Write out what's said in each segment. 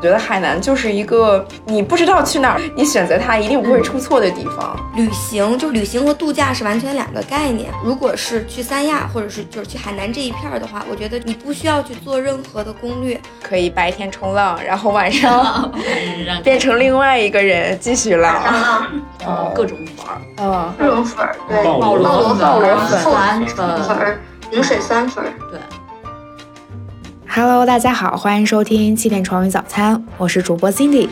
觉得海南就是一个你不知道去哪儿，你选择它一定不会出错的地方。旅行就旅行和度假是完全两个概念。如果是去三亚或者是就是去海南这一片儿的话，我觉得你不需要去做任何的攻略，可以白天冲浪，然后晚上 变成另外一个人继续浪，哦，各种粉儿，嗯，各种粉儿，对，鲍螺粉鲍螺粉富含粉儿，云水酸粉儿，对。Hello，大家好，欢迎收听七点床语早餐，我是主播 Cindy。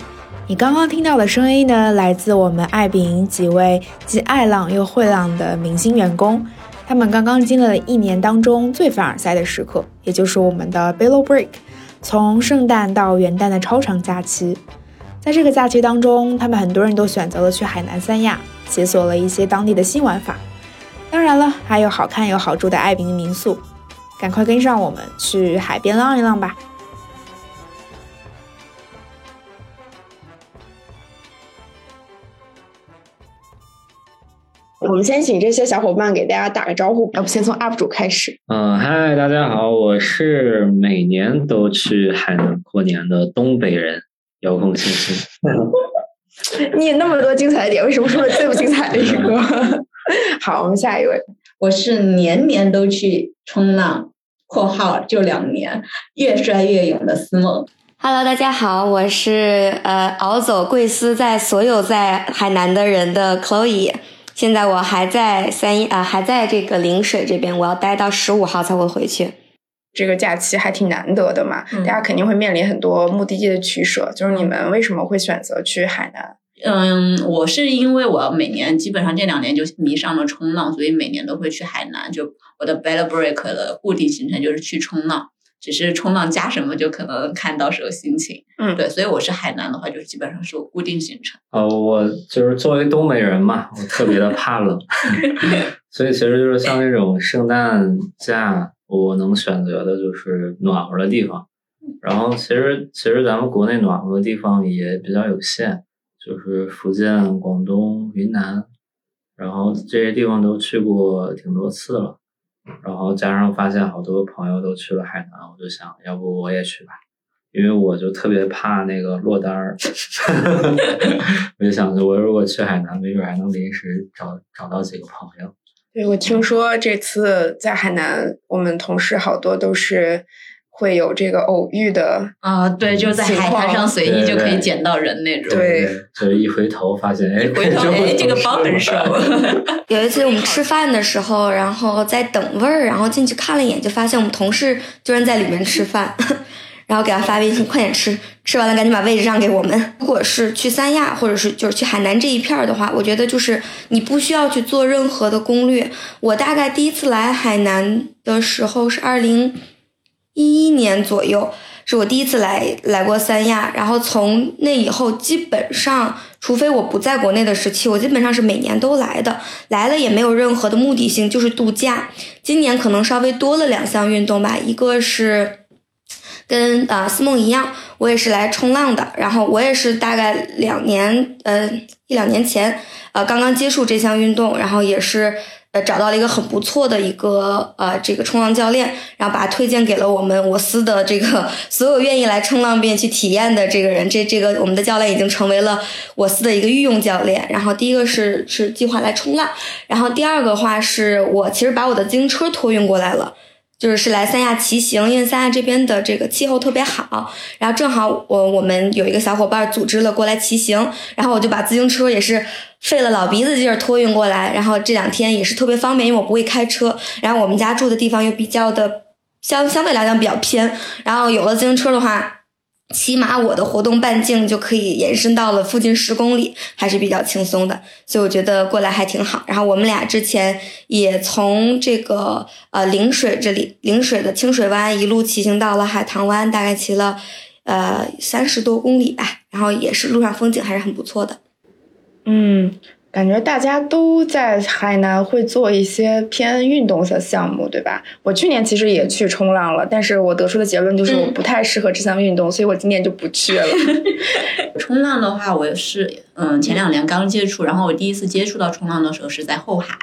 你刚刚听到的声音呢，来自我们爱彼迎几位既爱浪又会浪的明星员工，他们刚刚经历了一年当中最凡尔赛的时刻，也就是我们的 Billow Break，从圣诞到元旦的超长假期。在这个假期当中，他们很多人都选择了去海南三亚，解锁了一些当地的新玩法。当然了，还有好看又好住的爱彼迎民宿。赶快跟上我们去海边浪一浪吧！我们先请这些小伙伴给大家打个招呼，要不先从 UP 主开始。嗯，嗨，大家好，我是每年都去海南过年的东北人遥控星星。你那么多精彩的点，为什么说了最不精彩的一个？好，我们下一位。我是年年都去冲浪（括号就两年），越摔越勇的思梦。Hello，大家好，我是呃熬走贵司在所有在海南的人的 Chloe。现在我还在三一啊、呃，还在这个陵水这边，我要待到十五号才会回去。这个假期还挺难得的嘛，嗯大家肯定会面临很多目的地的取舍。就是你们为什么会选择去海南？嗯，我是因为我每年基本上这两年就迷上了冲浪，所以每年都会去海南。就我的 Bella Break 的固定行程就是去冲浪，只是冲浪加什么就可能看到时候心情。嗯对，所以我是海南的话，就是基本上是我固定行程。呃，我就是作为东北人嘛，我特别的怕冷，所以其实就是像那种圣诞假，我能选择的就是暖和的地方。然后其实其实咱们国内暖和的地方也比较有限，就是福建、广东、云南，然后这些地方都去过挺多次了。然后加上发现好多朋友都去了海南，我就想要不我也去吧。因为我就特别怕那个落单儿，我就想着我如果去海南，没准还能临时找找到几个朋友。对，我听说这次在海南，我们同事好多都是会有这个偶遇的。啊、对，就在海滩上随意就可以捡到人那种。对，就是一回头发现，哎，回头哎，这个包很熟。有一次我们吃饭的时候，然后在等位儿，然后进去看了一眼，就发现我们同事居然在里面吃饭。然后给他发微信，快点吃，吃完了赶紧把位置让给我们。如果是去三亚或者是就是去海南这一片儿的话，我觉得就是你不需要去做任何的攻略。我大概第一次来海南的时候是二零一一年左右，是我第一次来来过三亚。然后从那以后，基本上除非我不在国内的时期，我基本上是每年都来的。来了也没有任何的目的性，就是度假。今年可能稍微多了两项运动吧，一个是。跟啊、思梦一样，我也是来冲浪的。然后我也是大概两年呃一两年前呃刚刚接触这项运动，然后也是呃找到了一个很不错的一个呃这个冲浪教练，然后把他推荐给了我们我司的这个所有愿意来冲浪并去体验的这个人。这这个我们的教练已经成为了我司的一个御用教练。然后第一个是是计划来冲浪，然后第二个话是我其实把我的自行车托运过来了。就是是来三亚骑行，因为三亚这边的这个气候特别好，然后正好我我们有一个小伙伴组织了过来骑行，然后我就把自行车也是费了老鼻子劲儿托运过来，然后这两天也是特别方便，因为我不会开车，然后我们家住的地方又比较的相相对来讲比较偏，然后有了自行车的话。起码我的活动半径就可以延伸到了附近十公里，还是比较轻松的，所以我觉得过来还挺好。然后我们俩之前也从这个呃陵水这里，陵水的清水湾一路骑行到了海棠湾，大概骑了呃三十多公里吧。然后也是路上风景还是很不错的。嗯，感觉大家都在海南会做一些偏运动的项目，对吧？我去年其实也去冲浪了，但是我得出的结论就是我不太适合这项运动，所以我今年就不去了。冲浪的话，我也是嗯前两年刚接触，然后我第一次接触到冲浪的时候是在后海，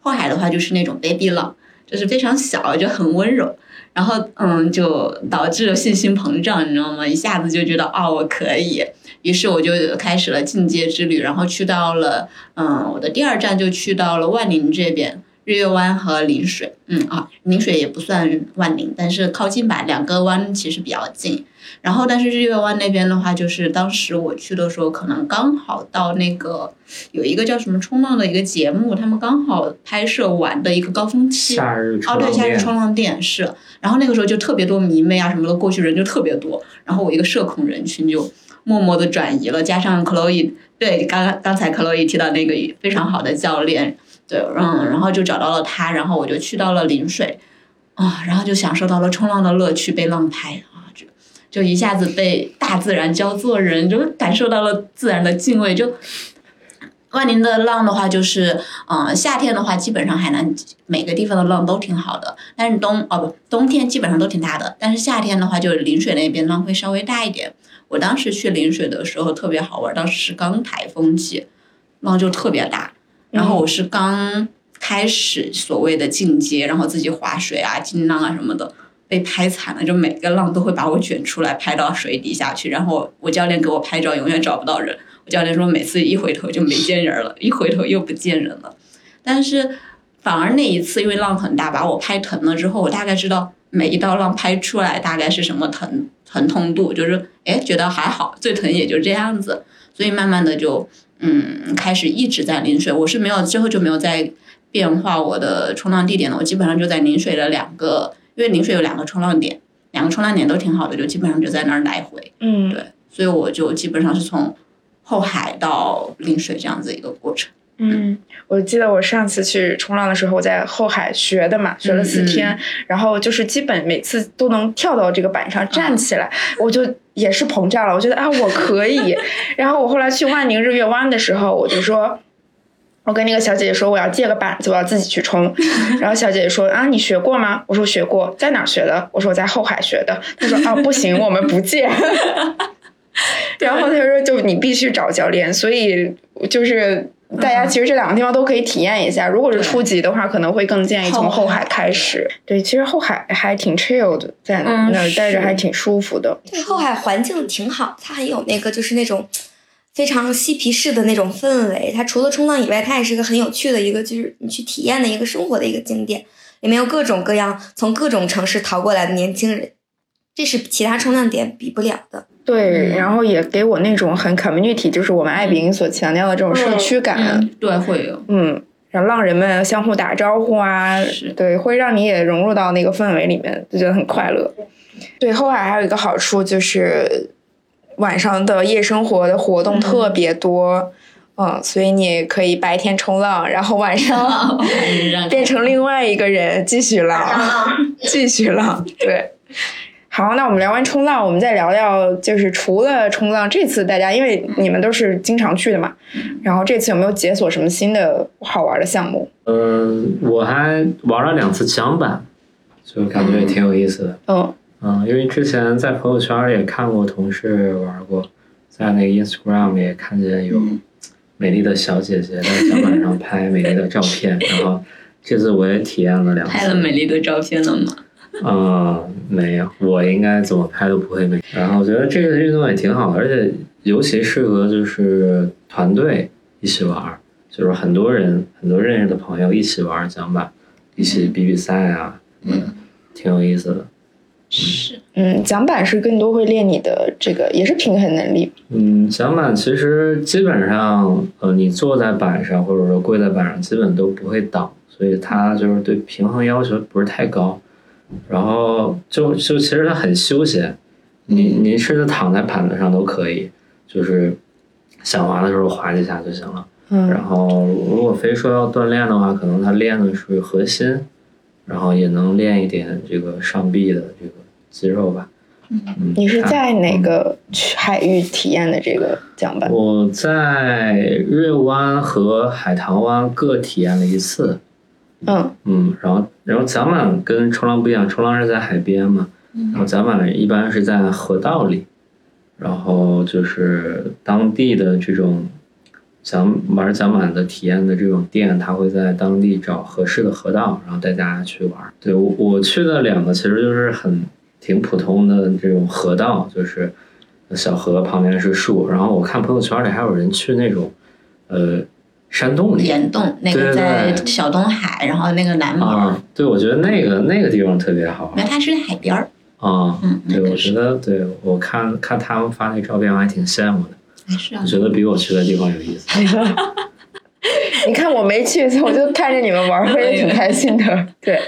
后海的话就是那种 baby 浪。就是非常小，就很温柔。然后嗯，就导致了信心膨胀，你知道吗？一下子就觉得哦，我可以。于是我就开始了进阶之旅，然后去到了嗯，我的第二站就去到了万宁这边。日月湾和陵水，嗯啊，陵水也不算万宁，但是靠近吧，两个湾其实比较近。然后，但是日月湾那边的话，就是当时我去的时候，可能刚好到那个有一个叫什么冲浪的一个节目，他们刚好拍摄完的一个高峰期。夏日冲哦，对，夏日冲浪店是。然后那个时候就特别多迷妹啊什么的过去，人就特别多。然后我一个社恐人群就默默的转移了，加上 Chloe，对，刚刚才 Chloe 提到那个非常好的教练，对，嗯，然后就找到了他，然后我就去到了临水，啊，然后就享受到了冲浪的乐趣，被浪拍啊，就就一下子被大自然教做人，就感受到了自然的敬畏，就。万宁的浪的话，就是，嗯、夏天的话，基本上海南每个地方的浪都挺好的，但是冬哦不，冬天基本上都挺大的，但是夏天的话，就是临水那边浪会稍微大一点。我当时去陵水的时候特别好玩，当时是刚台风季，浪就特别大，然后我是刚开始所谓的进阶，然后自己划水啊、进浪啊什么的，被拍惨了，就每个浪都会把我卷出来拍到水底下去，然后我教练给我拍照永远找不到人，我教练说每次一回头就没见人了，一回头又不见人了，但是反而那一次因为浪很大，把我拍疼了之后，我大概知道每一道浪拍出来大概是什么疼疼痛度，就是哎觉得还好，最疼也就这样子，所以慢慢的就嗯开始一直在临水，我是没有之后就没有再变化我的冲浪地点了，我基本上就在临水的两个，因为临水有两个冲浪点，两个冲浪点都挺好的，就基本上就在那儿来回，嗯，对，所以我就基本上是从后海到临水这样子一个过程。嗯，我记得我上次去冲浪的时候，我在后海学的嘛，学了四天，然后就是基本每次都能跳到这个板上站起来，我就也是膨胀了，我觉得啊我可以。然后我后来去万宁日月湾的时候，我就说。我跟那个小姐姐说我要借个板子，我要自己去冲。然后小姐姐说啊，你学过吗？我说学过，在哪儿学的？我说我在后海学的。她说啊，不行，我们不借。然后她说就你必须找教练，所以就是大家其实这两个地方都可以体验一下。如果是初级的话，可能会更建议从后海开始。对，其实后海还挺 chill 的，在嗯那儿待着还挺舒服的。对，后海环境挺好，它很有那个就是那种非常嬉皮士的那种氛围。它除了冲浪以外，它也是个很有趣的一个，就是你去体验的一个生活的一个景点。里面有各种各样从各种城市逃过来的年轻人，这是其他冲浪点比不了的。对，嗯然后也给我那种很 community，就是我们爱彼迎所强调的这种社区感。嗯，对，会有。嗯，让浪人们相互打招呼啊，对，会让你也融入到那个氛围里面，就觉得很快乐。对，后海还有一个好处就是晚上的夜生活的活动特别多，嗯所以你可以白天冲浪，然后晚上 变成另外一个人继续浪，继续浪。对，好，那我们聊完冲浪，我们再聊聊，就是除了冲浪，这次大家因为你们都是经常去的嘛，然后这次有没有解锁什么新的好玩的项目？嗯，我还玩了两次桨板，就感觉也挺有意思的。嗯嗯，因为之前在朋友圈也看过同事玩过，在那个 Instagram 也看见有美丽的小姐姐在桨板上拍美丽的照片，然后这次我也体验了两次。拍了美丽的照片了吗？嗯，没有，我应该怎么拍都不会美。然后我觉得这个运动也挺好的，而且尤其适合就是团队一起玩儿，就是很多人很多认识的朋友一起玩桨板，一起比比赛啊，嗯，挺有意思的。是，嗯，桨板是更多会练你的这个，也是平衡能力。嗯，桨板其实基本上，呃，你坐在板上或者说跪在板上，基本都不会倒，所以它就是对平衡要求不是太高。然后就就其实它很休闲，你你甚至躺在板子上都可以，就是想滑的时候滑几下就行了。嗯然嗯后如果非说要锻炼的话，可能它练的是核心，然后也能练一点这个上臂的这个肌肉吧。嗯，你是在哪个区海域体验的这个桨板？我在日月湾和海棠湾各体验了一次，嗯嗯，然后然后桨板跟冲浪不一样，冲浪是在海边嘛，然后桨板一般是在河道里，然后就是当地的这种想玩桨板的体验的这种店，他会在当地找合适的河道，然后带大家去玩。对我我去的两个其实就是很挺普通的这种河道，就是小河旁边是树，然后我看朋友圈里还有人去那种呃山洞里。岩洞那个在小东海，然后那个南门，啊，对我觉得那个那个地方特别好。那它是在海边儿，啊，嗯，那对我觉得对我看看他们发那照片我还挺羡慕的，还是啊。我觉得比我去的地方有意思。你看我没去，我就看着你们玩儿，我也挺开心的。对，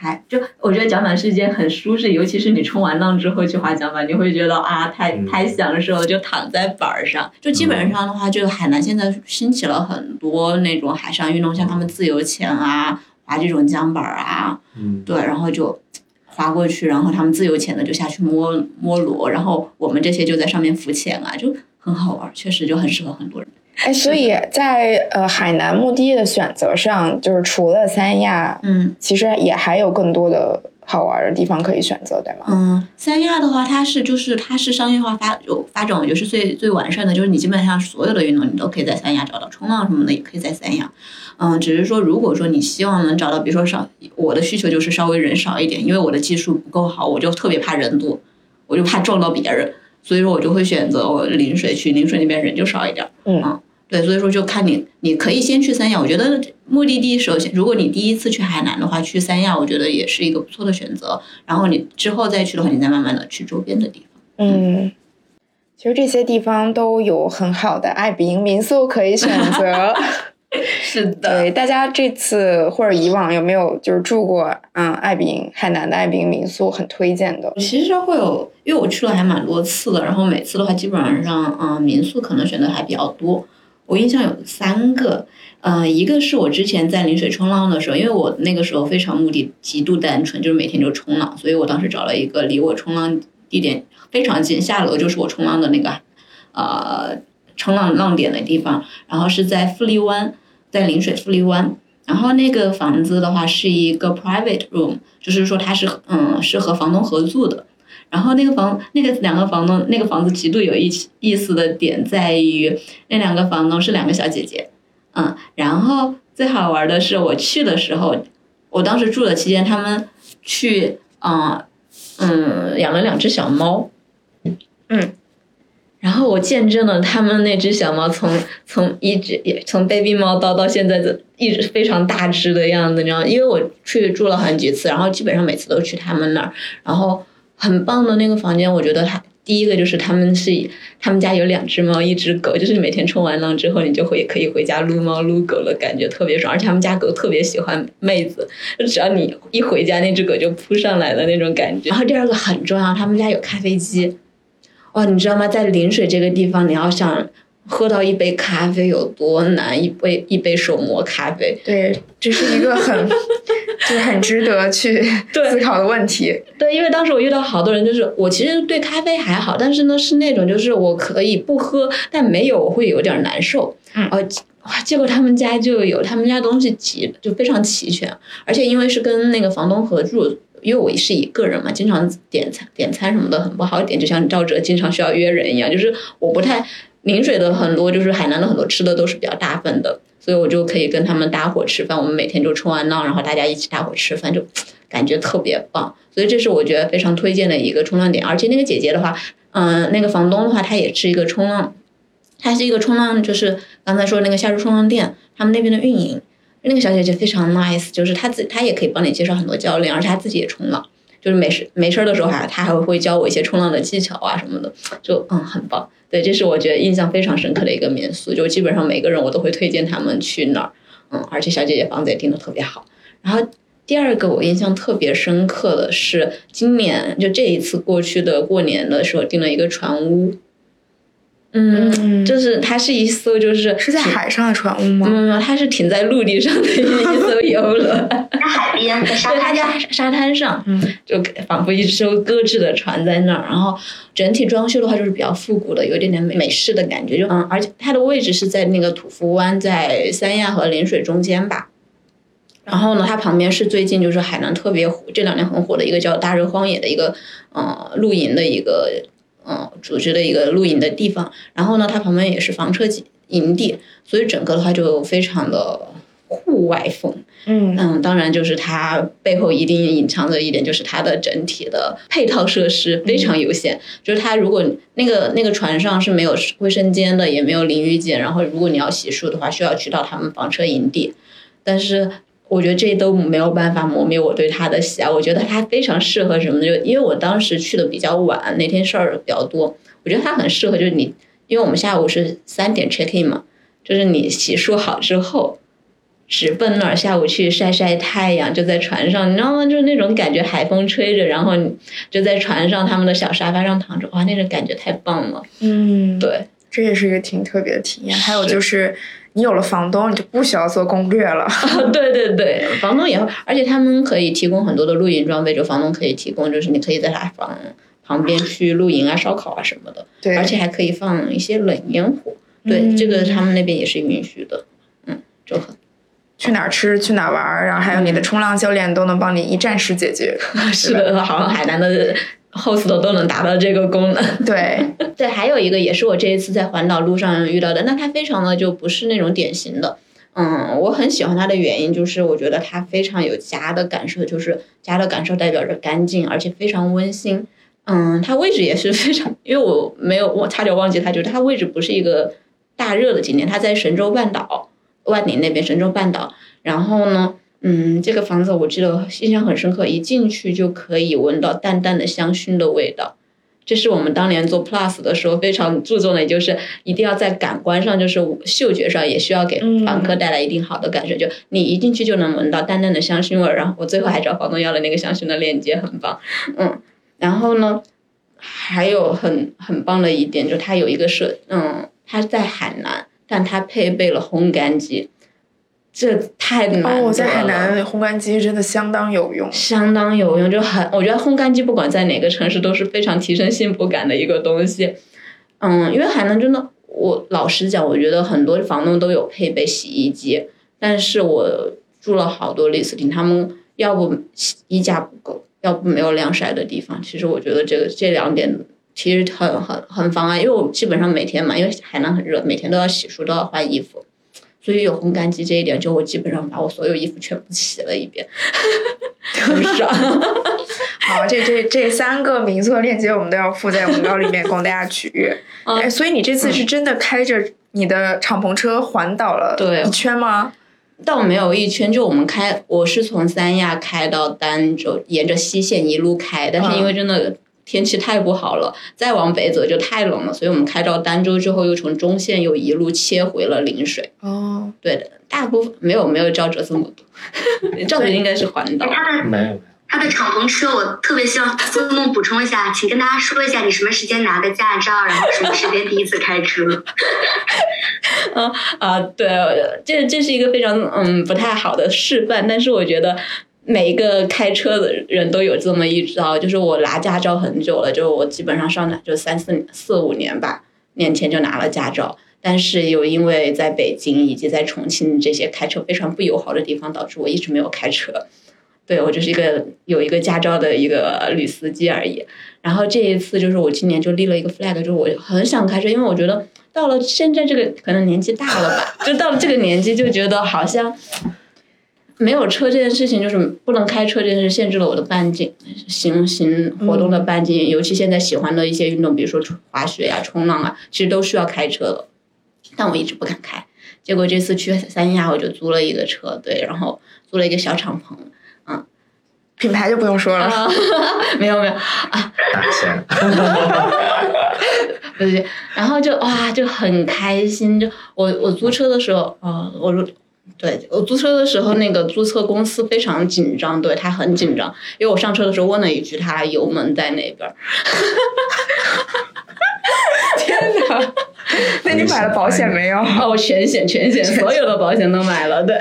还就我觉得桨板是一件很舒适，尤其是你冲完浪之后去划桨板，你会觉得啊，太嗯太享受了，就躺在板儿上。就基本上的话，就海南现在兴起了很多那种海上运动，像他们自由潜啊，划这种桨板儿啊，嗯，对，然后就划过去，然后他们自由潜的就下去摸摸螺，然后我们这些就在上面浮潜啊，就很好玩儿，确实就很适合很多人。哎，所以在呃海南目的地的选择上，就是除了三亚，嗯其实也还有更多的好玩的地方可以选择，对吗？嗯，三亚的话，它是就是它是商业化发有发展，我觉得是最最完善的，就是你基本上所有的运动你都可以在三亚找到，冲浪什么的也可以在三亚。嗯，只是说如果说你希望能找到，比如说少我的需求就是稍微人少一点，因为我的技术不够好，我就特别怕人多，我就怕撞到别人，所以说我就会选择我临水去，临水那边人就少一点。嗯对，所以说就看你，你可以先去三亚。我觉得目的地首先，如果你第一次去海南的话，去三亚我觉得也是一个不错的选择。然后你之后再去的话，你再慢慢的去周边的地方。嗯，其实这些地方都有很好的爱彼迎民宿可以选择。是的对，大家这次或者以往有没有就是住过嗯爱彼迎海南的爱彼迎民宿很推荐的？其实会有，因为我去了还蛮多次的，然后每次的话基本上，嗯、民宿可能选的还比较多。我印象有三个，呃，一个是我之前在临水冲浪的时候，因为我那个时候非常目的极度单纯，就是每天就冲浪，所以我当时找了一个离我冲浪地点非常近，下楼就是我冲浪的那个，呃，冲浪浪点的地方，然后是在富力湾，在临水富力湾。然后那个房子的话是一个 private room，就是说它是嗯是和房东合租的。然后那个房那个两个房东那个房子极度有意意思的点在于，那两个房东是两个小姐姐，嗯，然后最好玩的是我去的时候，我当时住的期间，他们去嗯嗯养了两只小猫，嗯。然后我见证了他们那只小猫从从一只也从 baby 猫到到现在的一直非常大只的样子，你知道？因为我去住了很几次，然后基本上每次都去他们那儿，然后很棒的那个房间，我觉得它第一个就是他们是他们家有两只猫，一只狗，就是每天冲完浪之后，你就会可以回家撸猫撸狗了，感觉特别爽。而且他们家狗特别喜欢妹子，就只要你一回家，那只狗就扑上来的那种感觉。然后第二个很重要，他们家有咖啡机。哇，你知道吗？在临水这个地方，你要想喝到一杯咖啡有多难？一杯一杯手磨咖啡，对，这是一个很 就是很值得去思考的问题。对，因为当时我遇到好多人，就是我其实对咖啡还好，但是呢是那种就是我可以不喝，但没有我会有点难受。嗯呃，哇，结果他们家就有，他们家东西齐就非常齐全，而且因为是跟那个房东合住。因为我是一个人嘛，经常点餐点餐什么的很不好点，就像赵哲经常需要约人一样，就是我不太临水的很多，就是海南的很多吃的都是比较大份的，所以我就可以跟他们搭伙吃饭。我们每天就冲完浪，然后大家一起搭伙吃饭，就感觉特别棒。所以这是我觉得非常推荐的一个冲浪点。而且那个姐姐的话，嗯、那个房东的话，她也是一个冲浪，她是一个冲浪，就是刚才说那个夏日冲浪店，他们那边的运营。那个小姐姐非常 nice，就是她自她也可以帮你介绍很多教练，而且她自己也冲浪，就是没事没事的时候还她还会教我一些冲浪的技巧啊什么的，就嗯很棒。对，这是我觉得印象非常深刻的一个民宿，就基本上每个人我都会推荐他们去那儿，嗯，而且小姐姐房子也订的特别好。然后第二个我印象特别深刻的是今年就这一次过去的过年的时候订了一个船屋，嗯，嗯就是它是一艘就是是在海上的船屋吗？没有，它是停在陆地上的一艘游轮，在海边，在沙滩沙滩上，嗯，就仿佛一艘搁置的船在那儿。然后整体装修的话就是比较复古的，有一点点美美式的感觉，就嗯，而且它的位置是在那个土福湾，在三亚和陵水中间吧。然后呢，它旁边是最近就是海南特别火，这两年很火的一个叫大热荒野的一个呃露营的一个呃组织的一个露营的地方。然后呢，它旁边也是房车基营地，所以整个的话就非常的户外风。嗯嗯，当然就是它背后一定隐藏着一点，就是它的整体的配套设施非常有限。就是它如果那个那个船上是没有卫生间的，也没有淋浴间，然后如果你要洗漱的话，需要去到他们房车营地。但是我觉得这都没有办法磨灭我对他的喜爱。我觉得他非常适合什么呢？就因为我当时去的比较晚，那天事儿比较多，我觉得他很适合，就是你，因为我们下午是三点 check in 嘛，就是你洗漱好之后。直奔那儿，下午去晒晒太阳，就在船上，你知道吗？就是那种感觉，海风吹着，然后你就在船上他们的小沙发上躺着，哇，那种感觉太棒了。嗯，对，这也是一个挺特别的体验。还有就是，你有了房东，你就不需要做攻略了。对对对，房东也会，而且他们可以提供很多的露营装备，就房东可以提供，就是你可以在他房旁边去露营啊、烧烤啊什么的，对，而且还可以放一些冷烟火。对，嗯这个他们那边也是允许的，嗯，就很去哪儿吃，去哪儿玩儿，然后还有你的冲浪教练都能帮你一站式解决。是的，好像海南的 host 都能达到这个功能。对，对，还有一个也是我这一次在环岛路上遇到的，那它非常的就不是那种典型的。嗯，我很喜欢它的原因就是我觉得它非常有家的感受，就是家的感受代表着干净，而且非常温馨。嗯，它位置也是非常，因为我没有我差点忘记它，就是它位置不是一个大热的景点，它在神州半岛万宁那边神州半岛。然后呢，嗯，这个房子我记得印象很深刻，一进去就可以闻到淡淡的香薰的味道。这是我们当年做 Plus 的时候非常注重的，也就是一定要在感官上，就是嗅觉上也需要给房客带来一定好的感受。就你一进去就能闻到淡淡的香薰味儿，然后我最后还找房东要了那个香薰的链接，很棒。嗯，然后呢，还有很很棒的一点，就它有一个设，嗯，它在海南，但它配备了烘干机，这太难得了。哦，在海南烘干机真的相当有用。相当有用，就很，我觉得烘干机不管在哪个城市都是非常提升幸福感的一个东西。嗯，因为海南真的，我老实讲，我觉得很多房东都有配备洗衣机，但是我住了好多 listing，他们要不衣架不够，要不没有晾晒的地方。其实我觉得这个这两点其实很很很妨碍，因为我基本上每天嘛，因为海南很热，每天都要洗漱，都要换衣服。所以有烘干机这一点，就我基本上把我所有衣服全部洗了一遍，很爽。好，这这这三个民宿的链接我们都要附在文稿里面供大家取阅。嗯哎，所以你这次是真的开着你的敞篷车环岛了对一圈吗？倒没有一圈，就我们开，我是从三亚开到儋州，沿着西线一路开，但是因为真的天气太不好了，再往北走就太冷了，所以我们开到儋州之后，又从中线又一路切回了陵水。哦，对的，大部分没有没有赵哲这么多，赵哲应该是环岛。他的没有没有，他的敞篷车，我特别希望苏梦补充一下，请跟大家说一下你什么时间拿的驾照，然后什么时间第一次开车。啊 啊，对，这这是一个非常嗯不太好的示范，但是我觉得每一个开车的人都有这么一招，就是我拿驾照很久了，就我基本上上来就三四四五年吧，年前就拿了驾照，但是又因为在北京以及在重庆这些开车非常不友好的地方，导致我一直没有开车。对我就是一个有一个驾照的一个女司机而已。然后这一次就是我今年就立了一个 flag，就是我很想开车，因为我觉得到了现在这个可能年纪大了吧，就到了这个年纪就觉得好像没有车这件事情，就是不能开车这件事限制了我的半径，行行活动的半径。尤其现在喜欢的一些运动，比如说滑雪呀、冲浪啊，其实都需要开车的，但我一直不敢开。结果这次去三亚，我就租了一个车，对，然后租了一个小敞篷。嗯品牌就不用说了。啊，没有没有啊，打钱。对 对，然后就哇就很开心，就我我租车的时候，啊、我说对我租车的时候，那个租车公司非常紧张，对他很紧张，因为我上车的时候问了一句，他油门在哪边儿？天哪！那你买了保险没有？哦，全险全险，所有的保险都买了，对，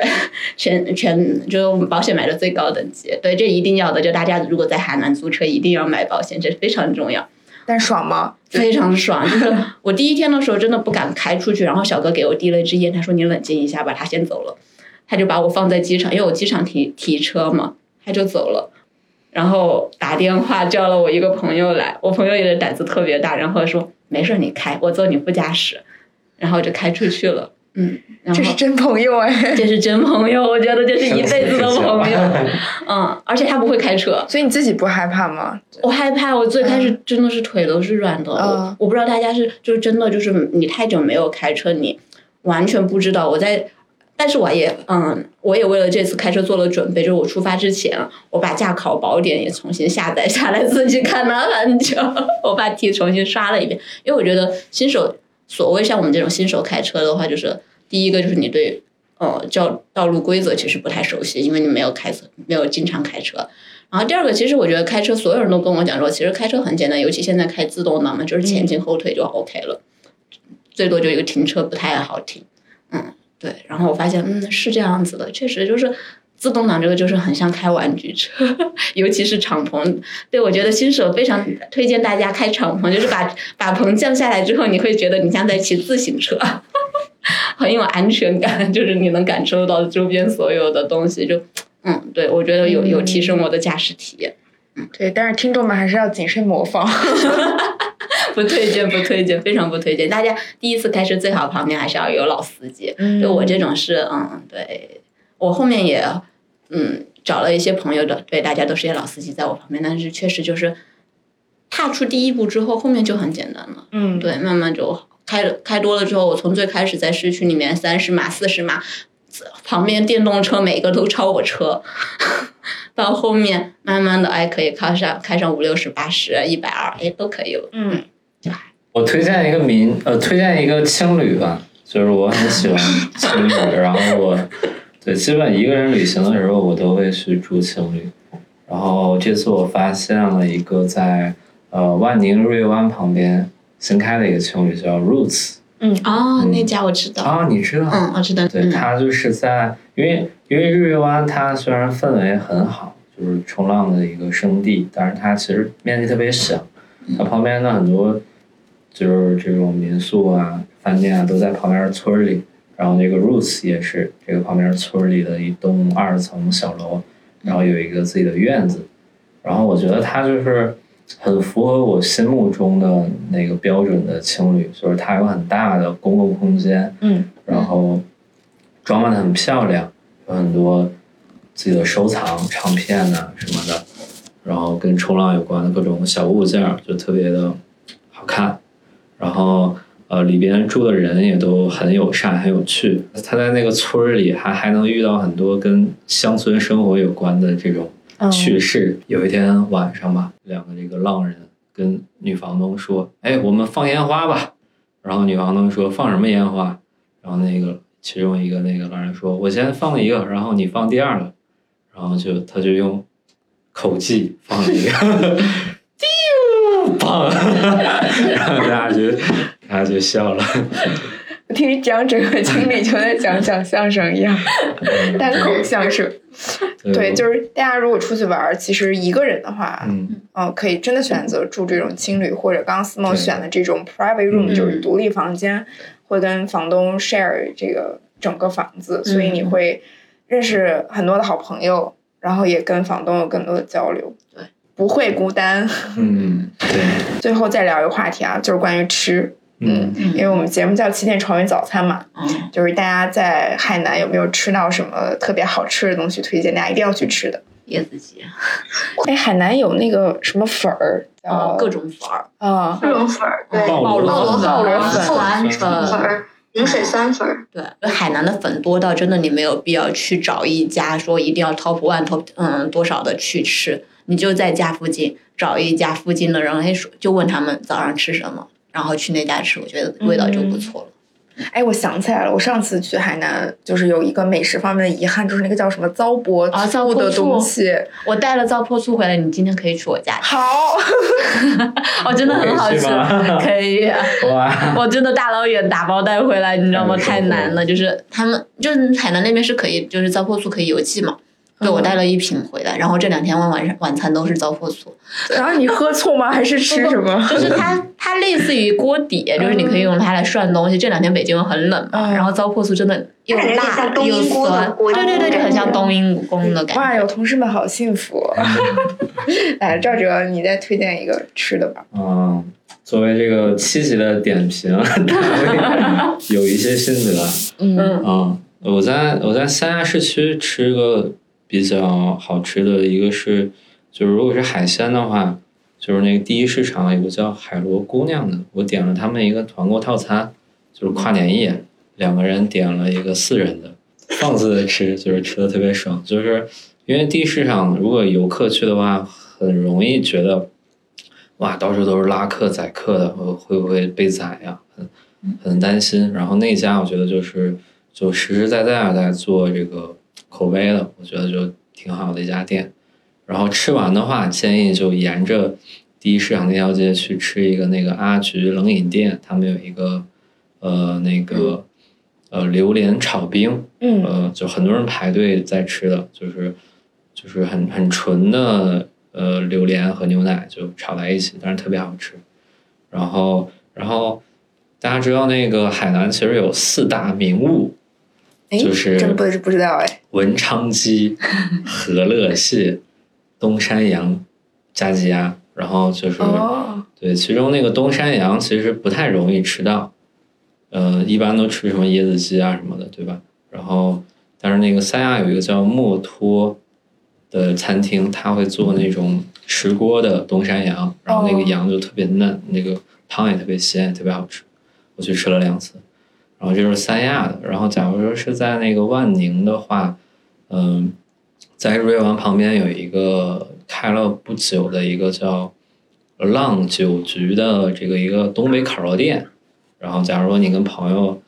全全就保险买的最高等级，对，这一定要的，就大家如果在海南租车一定要买保险，这是非常重要。但爽吗？非常爽，就是我第一天的时候真的不敢开出去，然后小哥给我递了一支烟，他说你冷静一下吧，他先走了，他就把我放在机场，因为我机场提提车嘛，他就走了，然后打电话叫了我一个朋友来，我朋友也是胆子特别大，然后说没事儿你开，我坐你副驾驶，然后就开出去了。嗯，这是真朋友哎。这是真朋友，我觉得这是一辈子的朋友。嗯，而且他不会开车，所以你自己不害怕吗？我害怕，我最开始真的是腿都是软的。嗯我我不知道大家是就是真的就是你太久没有开车，你完全不知道我在。但是我也嗯，我也为了这次开车做了准备，就是我出发之前，我把驾考宝典也重新下载下来，自己看了很久，我把题重新刷了一遍，因为我觉得新手，所谓像我们这种新手开车的话，就是第一个就是你对呃叫道路规则其实不太熟悉，因为你没有开车，没有经常开车。然后第二个，其实我觉得开车，所有人都跟我讲说，其实开车很简单，尤其现在开自动挡嘛，就是前进后退就 OK 了，最多就一个停车不太好停。嗯，对。然后我发现，嗯，是这样子的，确实就是自动挡这个就是很像开玩具车，尤其是敞篷。对我觉得新手非常推荐大家开敞篷，就是把把棚降下来之后，你会觉得你像在骑自行车。很有安全感，就是你能感受到周边所有的东西，就，嗯，对我觉得有有提升我的驾驶体验。嗯对，但是听众们还是要谨慎模仿。不推荐，不推荐，非常不推荐。大家第一次开车最好旁边还是要有老司机。嗯就我这种是，嗯，对我后面也，嗯，找了一些朋友的，对，大家都是些老司机在我旁边，但是确实就是踏出第一步之后，后面就很简单了。嗯，对，慢慢就开了开多了之后，我从最开始在市区里面三十码、四十码，旁边电动车每个都超我车，到后面慢慢的哎可以开上开上五六十、八十、一百二，哎都可以了。嗯，我推荐一个民呃，推荐一个青旅吧，就是我很喜欢 青旅，然后我对基本一个人旅行的时候，我都会去住青旅。然后这次我发现了一个在呃万宁瑞湾旁边新开的一个情侣，叫 Roots 嗯哦，那家我知道。啊，你知道？嗯，我知道。对，嗯它就是在，因为因为日月湾它虽然氛围很好，就是冲浪的一个圣地，但是它其实面积特别小，它旁边的很多就是这种民宿啊、饭店啊都在旁边村儿里，然后那个 Roots 也是这个旁边村儿里的一栋二层小楼，然后有一个自己的院子，然后我觉得它就是很符合我心目中的那个标准的情侣，就是它有很大的公共空间，嗯，然后装扮的很漂亮，有很多自己的收藏唱片呐、什么的，然后跟冲浪有关的各种小物件儿就特别的好看，然后呃里边住的人也都很友善很有趣，他在那个村里还还能遇到很多跟乡村生活有关的这种去世。有一天晚上吧，两个这个浪人跟女房东说：“哎，我们放烟花吧。”然后女房东说：“放什么烟花？”然后那个其中一个那个浪人说：“我先放一个，然后你放第二个。”然后就他就用口技放了一个，丢棒，然后大家就大家就笑了。听你讲整个经历，就在讲讲相声一样，单口相声。对，就是大家如果出去玩儿，其实一个人的话，嗯。嗯，可以真的选择住这种青旅，或者刚刚思梦选的这种 private room，、嗯。就是独立房间，会跟房东 share 这个整个房子，所以你会认识很多的好朋友，然后也跟房东有更多的交流，对，不会孤单。嗯，对，最后再聊一个话题啊，就是关于吃，嗯因为我们节目叫七点潮云早餐嘛，嗯，就是大家在海南有没有吃到什么特别好吃的东西推荐大家一定要去吃的？椰子鸡，哎，海南有那个什么粉儿，各种粉儿，啊，各种粉儿，对，鲍螺粉鲍螺粉、鲍螺粉酸酸粉儿、饮水酸粉儿。对，海南的粉多到真的你没有必要去找一家说一定要 top one top 嗯多少的去吃，你就在家附近找一家附近的人，哎说就问他们早上吃什么，然后去那家吃，我觉得味道就不错了。哎，我想起来了，我上次去海南就是有一个美食方面的遗憾，就是那个叫什么糟粕啊糟粕醋的东西。我带了糟粕醋回来，你今天可以去我家吃，好，哦，真的很好吃可以 我真的大老远打包带回来，你知道吗？太难了，就是他们就是海南那边是可以，就是糟粕醋可以邮寄嘛。对，嗯我带了一瓶回来，然后这两天晚晚上晚餐都是糟粕醋，然后你喝醋吗？还是吃什么？就是它 它类似于锅底，就是你可以用它来涮东西。这两天北京很冷嘛，嗯然后糟粕醋真的又辣又酸，锅对对对，就很像冬阴功的，感觉。哇有同事们好幸福。哎，赵哲，你再推荐一个吃的吧。嗯，作为这个七级的点评，有一些心得。嗯嗯啊、我在我在三亚市区吃个比较好吃的，一个是就是如果是海鲜的话，就是那个第一市场有个叫海螺姑娘的，我点了他们一个团购套餐，就是跨年夜，两个人点了一个四人的，放肆的吃，就是吃的特别爽，就是因为第一市场如果游客去的话，很容易觉得。哇，到处都是拉客载客的，会会不会被宰呀、很很担心。然后那家我觉得就是就实实在在的在做这个口碑的，我觉得就挺好的一家店。然后吃完的话，建议就沿着第一市场那条街去吃一个那个阿菊冷饮店，他们有一个呃那个呃榴莲炒冰，嗯呃，就很多人排队在吃的，就是就是很很纯的呃榴莲和牛奶就炒在一起，但是特别好吃。然后然后大家知道那个海南其实有四大名物，哎，就是真不不知道哎。文昌鸡、和乐蟹、东山羊、加鸡鸭，然后就是、哦，对，其中那个东山羊其实不太容易吃到，呃，一般都吃什么椰子鸡啊什么的，对吧？然后，但是那个三亚有一个叫墨脱的餐厅，他会做那种石锅的东山羊，然后那个哦羊就特别嫩，那个汤也特别鲜，也特别好吃。我去吃了两次，然后这就是三亚的。然后假如说是在那个万宁的话，嗯、在日月湾旁边有一个开了不久的一个叫浪酒局的这个一个东北烤肉店。然后，假如说你跟朋友，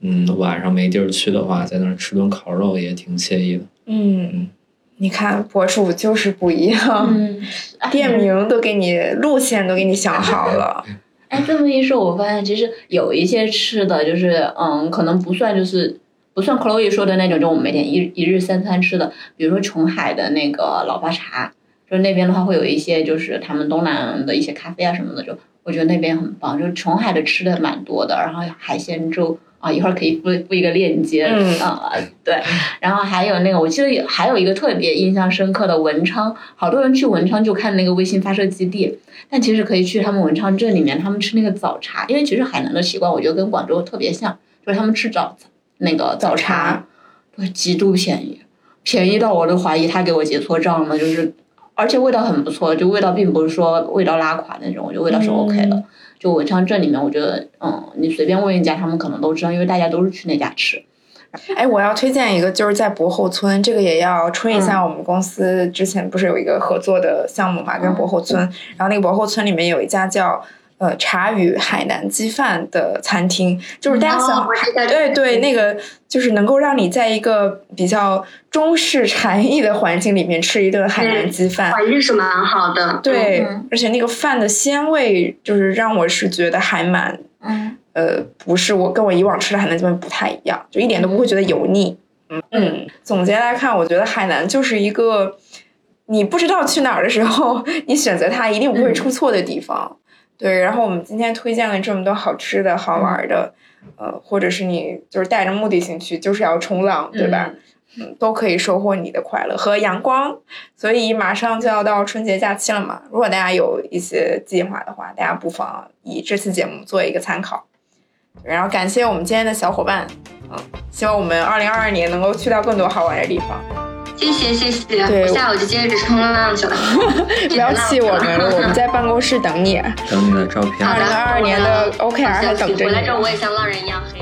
嗯，晚上没地儿去的话，在那儿吃顿烤肉也挺惬意的。嗯，你看博主就是不一样，嗯，店名都给你，路线都给你想好了。哎，这么一说，我发现其实有一些吃的，就是嗯，可能不算就是不算 Chloe 说的那种，就我们每天一一日三餐吃的，比如说琼海的那个老八茶，就那边的话会有一些就是他们东南的一些咖啡啊什么的，就我觉得那边很棒，就琼海的吃的蛮多的，然后海鲜粥啊，一会儿可以附附一个链接，嗯。啊，对，然后还有那个，我记得有还有一个特别印象深刻的文昌，好多人去文昌就看那个卫星发射基地，但其实可以去他们文昌镇里面，他们吃那个早茶，因为其实海南的习惯，我觉得跟广州特别像，就是他们吃早那个早茶，对，极度便宜，便宜到我都怀疑他给我结错账了，就是，而且味道很不错，就味道并不是说味道拉垮那种，我觉得味道是 OK 的。嗯就文昌镇里面，我觉得，嗯，你随便问一家，他们可能都知道，因为大家都是去那家吃。哎，我要推荐一个，就是在博后村，这个也要吹一嗯下。我们公司之前不是有一个合作的项目嘛，跟博后村，然后那个博后村里面有一家叫呃茶语海南鸡饭的餐厅，就是大家想，对对，那个就是能够让你在一个比较中式禅意的环境里面吃一顿海南鸡饭。环境是蛮好的。对，嗯而且那个饭的鲜味，就是让我是觉得还蛮嗯呃，不是我跟我以往吃的海南鸡饭不太一样，就一点都不会觉得油腻。嗯嗯，总结来看，我觉得海南就是一个你不知道去哪儿的时候，你选择它一定不会出错的地方。对，然后我们今天推荐了这么多好吃的好玩的，呃，或者是你就是带着目的性去，就是要冲浪，对吧？嗯，都可以收获你的快乐和阳光。所以马上就要到春节假期了嘛，如果大家有一些计划的话，大家不妨以这次节目做一个参考。然后感谢我们今天的小伙伴，嗯，希望我们二零二二年能够去到更多好玩的地方。谢谢谢谢，对我下午就接着冲浪去了。不要气我们了，我们在办公室等你。等你的照片。二零二二年的 OKR 还等着回来之后。我也像浪人一样黑。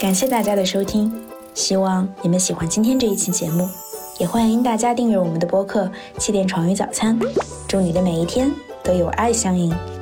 感谢大家的收听，希望你们喜欢今天这一期节目，也欢迎大家订阅我们的播客《气垫床与早餐》。祝你的每一天都有爱相迎。